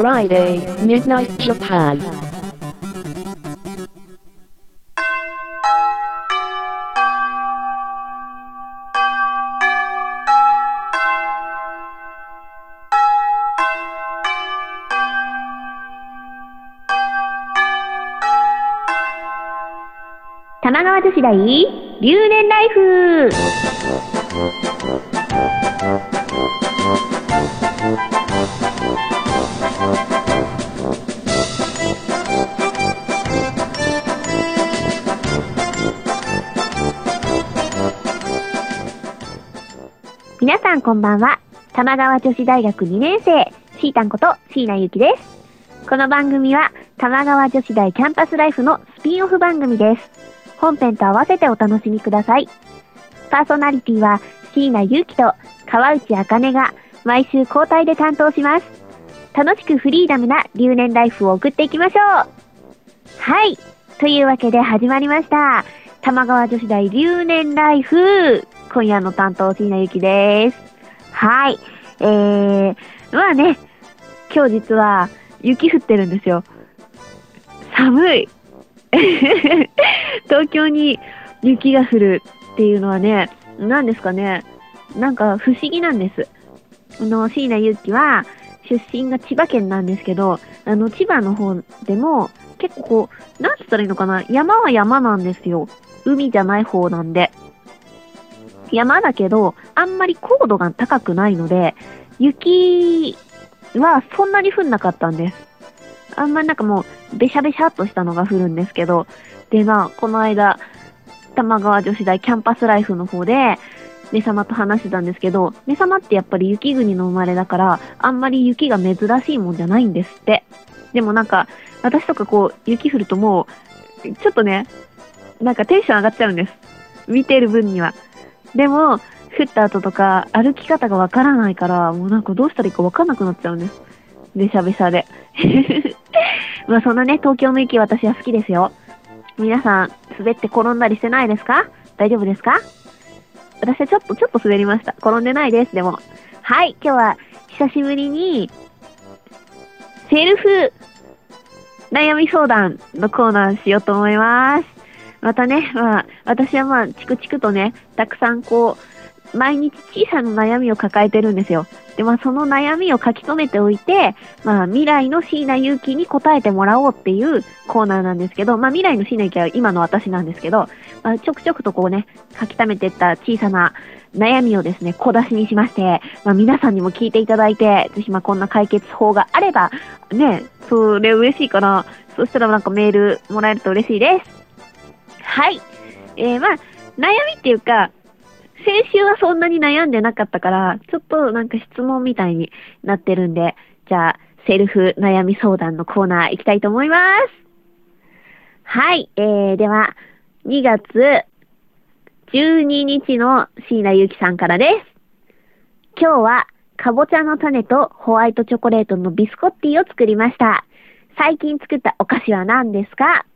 Friday, Midnight Japan. 玉川女子大留年ライフ皆さんこんばんは。玉川女子大学2年生、シータンこと椎名ゆきです。この番組は、玉川女子大キャンパスライフのスピンオフ番組です。本編と合わせてお楽しみください。パーソナリティは椎名祐希と川内茜が毎週交代で担当します。楽しくフリーダムな留年ライフを送っていきましょう。はい。というわけで始まりました。玉川女子大留年ライフ。今夜の担当椎名祐希です。はい。えー、まあね、今日実は雪降ってるんですよ。寒い。東京に雪が降るっていうのはね、何ですかね、なんか不思議なんです。あの、椎名ゆきは、出身が千葉県なんですけど、あの、千葉の方でも、結構こう、なんつったらいいのかな、山は山なんですよ。海じゃない方なんで。山だけど、あんまり高度が高くないので、雪はそんなに降んなかったんです。あんまりなんかもう、べしゃべしゃっとしたのが降るんですけど、でまあ、この間、玉川女子大キャンパスライフの方で、ね様と話してたんですけど、ね様ってやっぱり雪国の生まれだから、あんまり雪が珍しいもんじゃないんですって。でもなんか、私とかこう、雪降るともう、ちょっとね、なんかテンション上がっちゃうんです。見てる分には。でも、降った後とか、歩き方がわからないから、もうなんかどうしたらいいかわかんなくなっちゃうんです。べしゃべしゃで。まあそんなね、東京の雪私は好きですよ。皆さん、滑って転んだりしてないですか？大丈夫ですか？私はちょっと、ちょっと滑りました。転んでないです、でも。はい、今日は久しぶりに、セルフ悩み相談のコーナーしようと思います。またね、まあ、私はまあ、チクチクとね、たくさんこう、毎日小さな悩みを抱えてるんですよ。で、まあ、その悩みを書き留めておいて、まあ、未来の椎名祐希に答えてもらおうっていうコーナーなんですけど、まあ、未来の椎名祐希は今の私なんですけど、まあ、ちょくちょくとこうね、書き溜めてった小さな悩みをですね、小出しにしまして、まあ、皆さんにも聞いていただいて、ぜひまあ、こんな解決法があれば、ね、それ嬉しいから、そしたらなんかメールもらえると嬉しいです。はい。えー、まあ、悩みっていうか、先週はそんなに悩んでなかったから、ちょっとなんか質問みたいになってるんで、じゃあ、セルフ悩み相談のコーナー行きたいと思います。はい、えー、では、2月12日の椎名ゆきさんからです。今日は、かぼちゃの種とホワイトチョコレートのビスコッティを作りました。最近作ったお菓子は何ですか？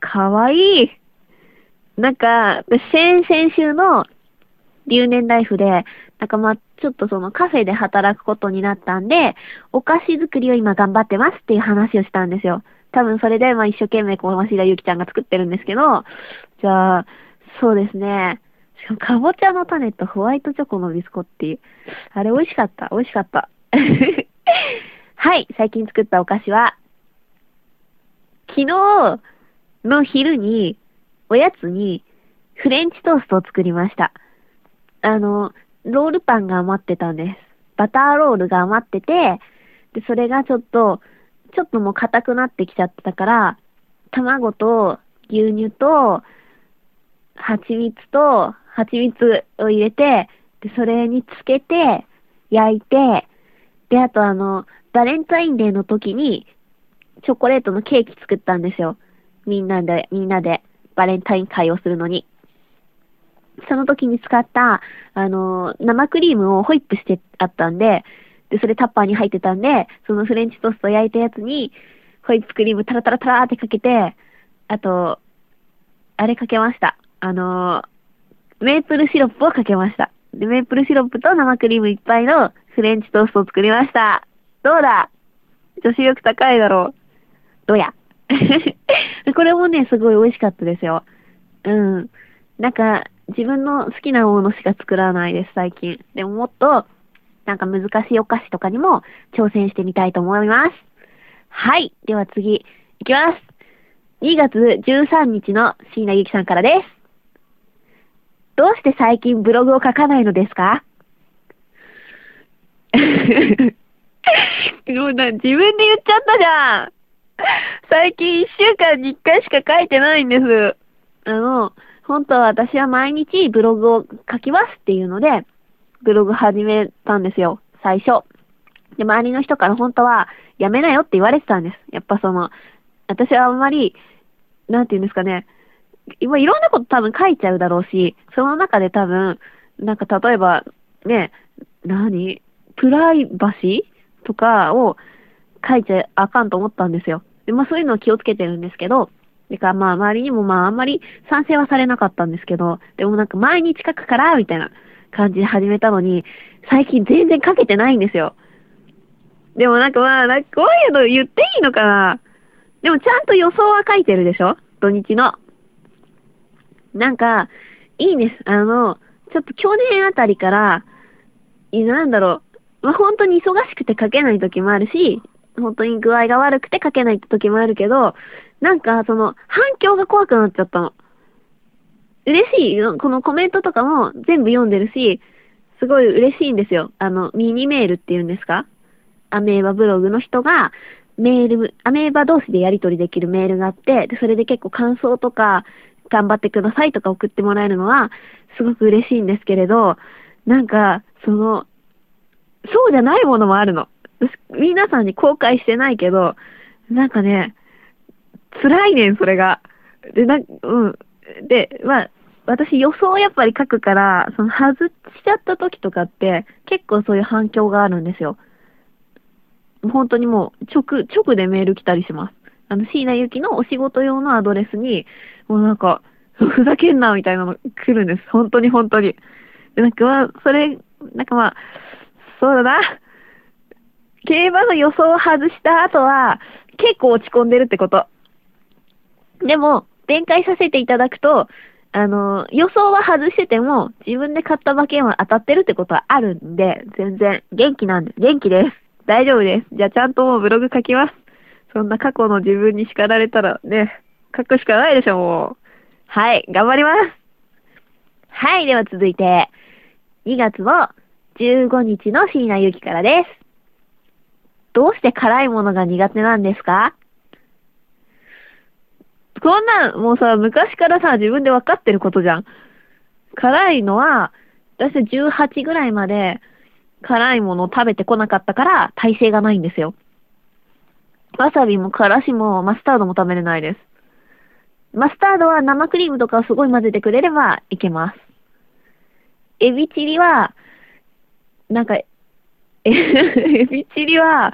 かわいい。なんか、先々週の留年ライフで、なんかまあ、ちょっとそのカフェで働くことになったんで、お菓子作りを今頑張ってますっていう話をしたんですよ。多分それでまあ一生懸命こう、芦田ゆきちゃんが作ってるんですけど、じゃあ、そうですね。しかもかぼちゃの種とホワイトチョコのビスコっていう。あれ美味しかった。美味しかった。はい、最近作ったお菓子は、昨日の昼に、おやつに、フレンチトーストを作りました。あの、ロールパンが余ってたんです。バターロールが余ってて、で、それがちょっと、ちょっともう硬くなってきちゃってたから、卵と牛乳と、蜂蜜と、蜂蜜を入れて、で、それにつけて、焼いて、で、あとあの、バレンタインデーの時に、チョコレートのケーキ作ったんですよ。みんなで、みんなで、バレンタイン会をするのに。その時に使った、あの、生クリームをホイップしてあったんで、で、それタッパーに入ってたんで、そのフレンチトースト焼いたやつに、ホイップクリームタラタラタラーってかけて、あと、あれかけました。あの、メープルシロップをかけました。で、メープルシロップと生クリームいっぱいのフレンチトーストを作りました。どうだ？女子力高いだろう。どうや？これもね、すごい美味しかったですよ。うん。なんか、自分の好きなものしか作らないです、最近。でももっと、なんか難しいお菓子とかにも挑戦してみたいと思います。はい。では次、いきます。2月13日の椎名ゆきさんからです。どうして最近ブログを書かないのですか？もうな、自分で言っちゃったじゃん。最近1週間に1回しか書いてないんです。あの、本当は私は毎日ブログを書きますっていうので、ブログ始めたんですよ、最初。で、周りの人から本当はやめなよって言われてたんです。やっぱその、私はあんまり、なんて言うんですかね、今いろんなこと多分書いちゃうだろうし、その中で多分、なんか例えば、ね、何？プライバシー？とかを書いちゃあかんと思ったんですよ。で、まあそういうのを気をつけてるんですけど、だかまあ周りにもまああんまり賛成はされなかったんですけど、でもなんか毎日書くから、みたいな感じで始めたのに、最近全然書けてないんですよ。でもなんかまあ、なんかこういうの言っていいのかなでもちゃんと予想は書いてるでしょ？土日の。なんか、いいんです。あの、ちょっと去年あたりから、なんだろう。まあ、本当に忙しくて書けない時もあるし、本当に具合が悪くて書けないって時もあるけど、なんかその反響が怖くなっちゃったの。嬉しい。このコメントとかも全部読んでるし、すごい嬉しいんですよ。あの、ミニメールっていうんですか？アメーバブログの人が、メール、アメーバ同士でやり取りできるメールがあって、で、それで結構感想とか、頑張ってくださいとか送ってもらえるのは、すごく嬉しいんですけれど、なんか、その、そうじゃないものもあるの。皆さんに後悔してないけど、なんかね、辛いねん、それが。で、な、うん。で、まあ、私予想をやっぱり書くから、その外しちゃった時とかって、結構そういう反響があるんですよ。本当にもう、直、直でメール来たりします。あの、椎名ゆきのお仕事用のアドレスに、もうなんか、ふざけんな、みたいなの来るんです。本当に本当に。で、なんかまあ、それ、なんかまあ、そうだな。競馬の予想を外した後は、結構落ち込んでるってこと。でも、弁解させていただくと、あの、予想は外してても、自分で買った馬券は当たってるってことはあるんで、全然元気なんで、元気です。大丈夫です。じゃあちゃんともうブログ書きます。そんな過去の自分に叱られたらね、書くしかないでしょ、もう。はい、頑張ります。はい、では続いて、2月の15日の椎名ゆきからです。どうして辛いものが苦手なんですか？こんなん、もうさ、昔からさ、自分で分かってることじゃん。辛いのは、私18ぐらいまで辛いものを食べてこなかったから耐性がないんですよ。わさびもからしもマスタードも食べれないです。マスタードは生クリームとかをすごい混ぜてくれればいけます。エビチリは、なんか、エビチリは、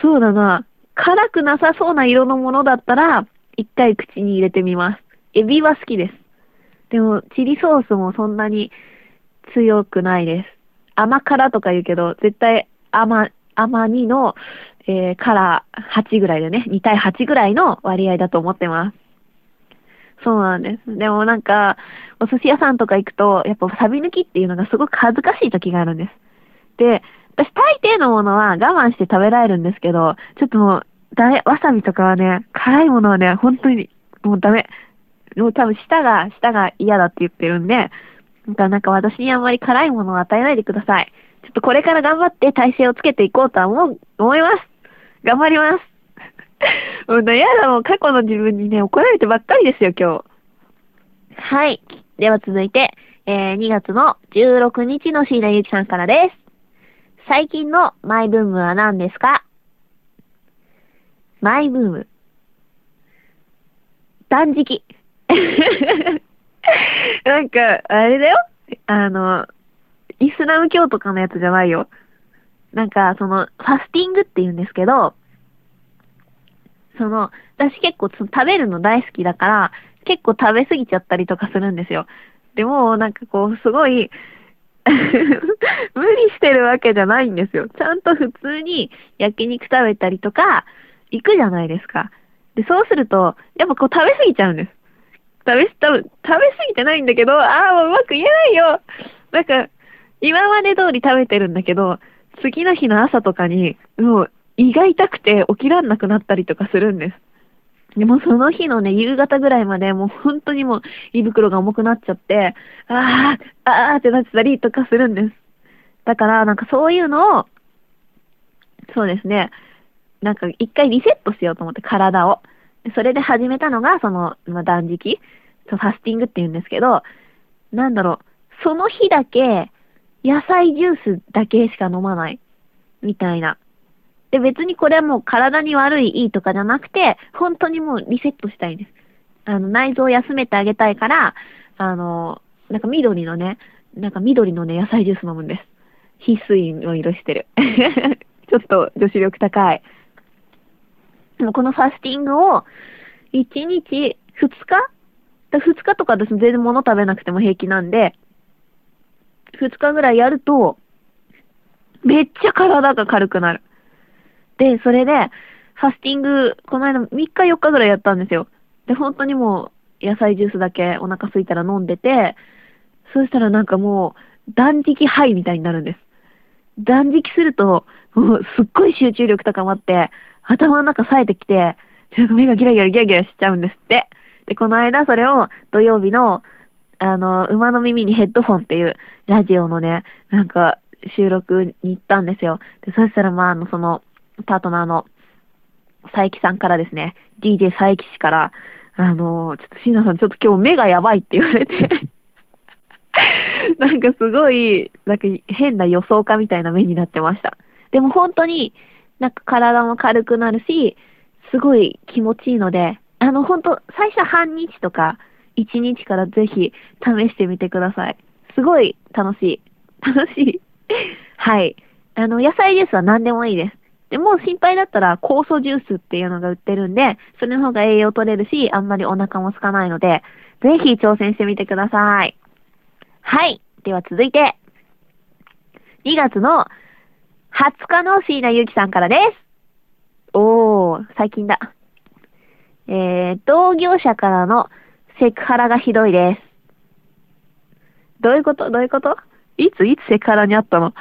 そうだな、辛くなさそうな色のものだったら、一回口に入れてみます。エビは好きです。でも、チリソースもそんなに強くないです。甘辛とか言うけど、絶対甘、甘2の、えー、辛8ぐらいでね、2対8ぐらいの割合だと思ってます。そうなんです。でもなんか、お寿司屋さんとか行くと、やっぱサビ抜きっていうのがすごく恥ずかしい時があるんです。で、私大抵のものは我慢して食べられるんですけど、ちょっともう、ダメ、わさびとかはね、辛いものはね、本当に、もうダメ。もう多分舌が、舌が嫌だって言ってるんで、なんかなんか私にあんまり辛いものを与えないでください。ちょっとこれから頑張って体勢をつけていこうとは思う、思います。頑張ります。もうね、やだ、もう過去の自分にね、怒られてばっかりですよ、今日。はい。では続いて、えー、2月の16日の椎名ゆきさんからです。最近のマイブームは何ですか？マイブーム。断食。なんか、あれだよあの、イスラム教とかのやつじゃないよ。なんか、その、ファスティングって言うんですけど、その、私結構食べるの大好きだから、結構食べ過ぎちゃったりとかするんですよ。でも、なんかこう、すごい、無理してるわけじゃないんですよ。ちゃんと普通に焼肉食べたりとか、行くじゃないですか。で、そうすると、やっぱこう食べ過ぎちゃうんです。食べ、多分食べ過ぎてないんだけど、ああ、もううまく言えないよ。なんか、今まで通り食べてるんだけど、次の日の朝とかに、もう胃が痛くて起きらんなくなったりとかするんです。でもその日のね、夕方ぐらいまでもう本当にもう胃袋が重くなっちゃって、ああ、ああってなってたりとかするんです。だからなんかそういうのを、そうですね、なんか一回リセットしようと思って体を。それで始めたのが、その、まあ、断食、ファスティングって言うんですけど、なんだろう、その日だけ、野菜ジュースだけしか飲まない。みたいな。で、別にこれはもう体に悪い、いいとかじゃなくて、本当にもうリセットしたいんです。あの、内臓を休めてあげたいから、あの、なんか緑のね、なんか緑のね、野菜ジュース飲むんです。翡翠の色してる。ちょっと女子力高い。でもこのファスティングを、1日、2日 ?2 日とかです全然物食べなくても平気なんで、2日ぐらいやると、めっちゃ体が軽くなる。で、それで、ファスティング、この間3日4日ぐらいやったんですよ。で、本当にもう、野菜ジュースだけお腹空いたら飲んでて、そしたらなんかもう、断食ハイみたいになるんです。断食すると、もうすっごい集中力高まって、頭の中冴えてきて、ちょっと目がギラギラギラギラしちゃうんですって。で、この間それを土曜日の、あの、馬の耳にヘッドフォンっていうラジオのね、なんか収録に行ったんですよ。で、そしたらまあ、あの、その、パートナーの佐伯さんからですね、DJ 佐伯氏から、あの、ちょっと椎名さんちょっと今日目がやばいって言われて なんかすごい、なんか変な予想家みたいな目になってました。でも本当に、なんか体も軽くなるし、すごい気持ちいいので、あの、本当最初半日とか、1日からぜひ試してみてください。すごい楽しい。楽しい。はい。あの、野菜ジュースは何でもいいです。でも心配だったら酵素ジュースっていうのが売ってるんで、それの方が栄養取れるし、あんまりお腹も空かないので、ぜひ挑戦してみてください。はい。では続いて、2月の20日の椎名ゆうきさんからです。おー、最近だ。えー、同業者からのセクハラがひどいです。どういうこと？どういうこと？いついつセクハラにあったの？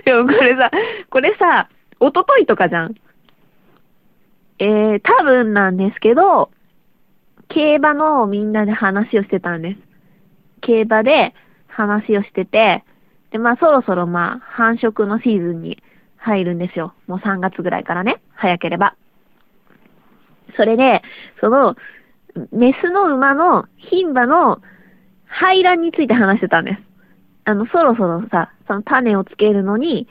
でもこれさ、これさ、おとといとかじゃん。えー、多分なんですけど、競馬のみんなで話をしてたんです。競馬で話をしてて、で、まあそろそろまあ繁殖のシーズンに入るんですよ。もう3月ぐらいからね。早ければ。それで、その、メスの馬の牝馬の排卵について話してたんです。あの、そろそろさ、その種をつけるのに、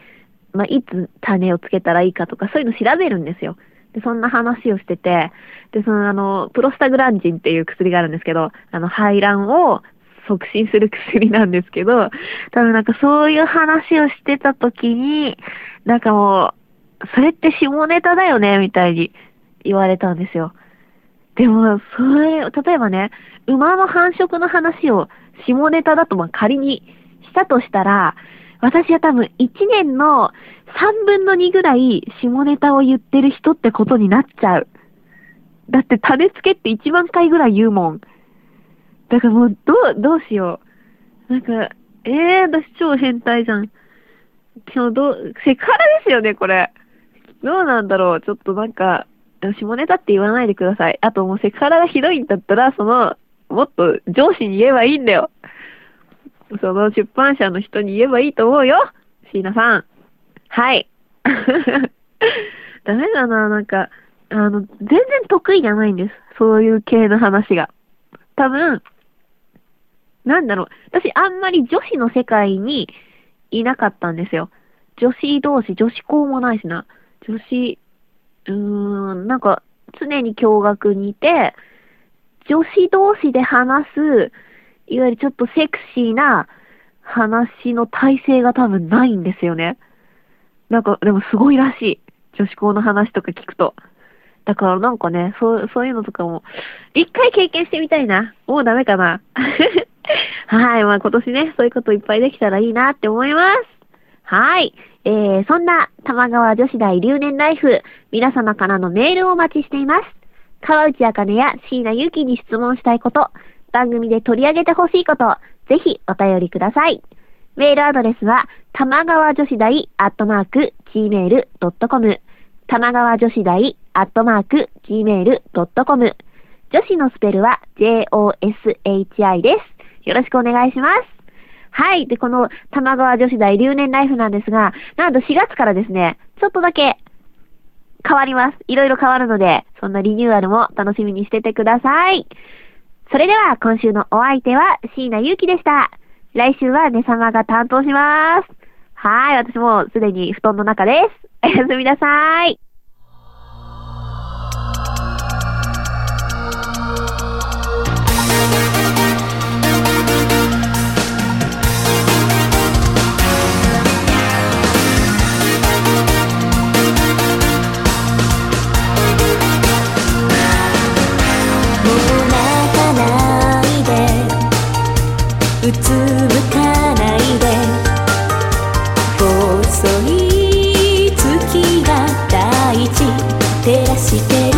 まあ、いつ種をつけたらいいかとか、そういうの調べるんですよ。で、そんな話をしてて、で、その、あの、プロスタグランジンっていう薬があるんですけど、あの、排卵を促進する薬なんですけど、多分なんかそういう話をしてた時に、なんかもう、それって下ネタだよね、みたいに言われたんですよ。でも、それ、例えばね、馬の繁殖の話を下ネタだとまあ仮にしたとしたら、私は多分1年の3分の2ぐらい下ネタを言ってる人ってことになっちゃう。だって種付けって1万回ぐらい言うもん。だからもう、どう、どうしよう。なんか、ええー、私超変態じゃん。今日どう、セクハラですよね、これ。どうなんだろう。ちょっとなんか、下ネタって言わないでください。あともうセクハラがひどいんだったら、その、もっと上司に言えばいいんだよ。その出版社の人に言えばいいと思うよ。椎名さん。はい。ダメだな、なんか、あの、全然得意じゃないんです。そういう系の話が。多分、なんだろう。私、あんまり女子の世界にいなかったんですよ。女子同士、女子校もないしな。女子、うーん、なんか、常に共学にいて、女子同士で話す、いわゆるちょっとセクシーな話の体制が多分ないんですよね。なんか、でもすごいらしい。女子校の話とか聞くと。だからなんかね、そう、そういうのとかも、一回経験してみたいな。もうダメかな。はい。まあ今年ね、そういうこといっぱいできたらいいなって思います。はい。えー、そんな玉川女子大留年ライフ、皆様からのメールをお待ちしています。川内あかねや椎名ゆきに質問したいこと、番組で取り上げてほしいこと、ぜひお便りください。メールアドレスは、玉川女子大アットマーク gmail.com 玉川女子大アットマーク gmail.com 女子のスペルは joshi です。よろしくお願いします。はい。で、この玉川女子大留年ライフなんですが、なんと4月からですね、ちょっとだけ変わります。いろいろ変わるので、そんなリニューアルも楽しみにしててください。それでは今週のお相手は椎名ゆうきでした。来週はね様が担当します。はい。私もすでに布団の中です。おやすみなさい。うつむかないで。細い月が大地照らして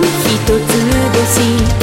つ星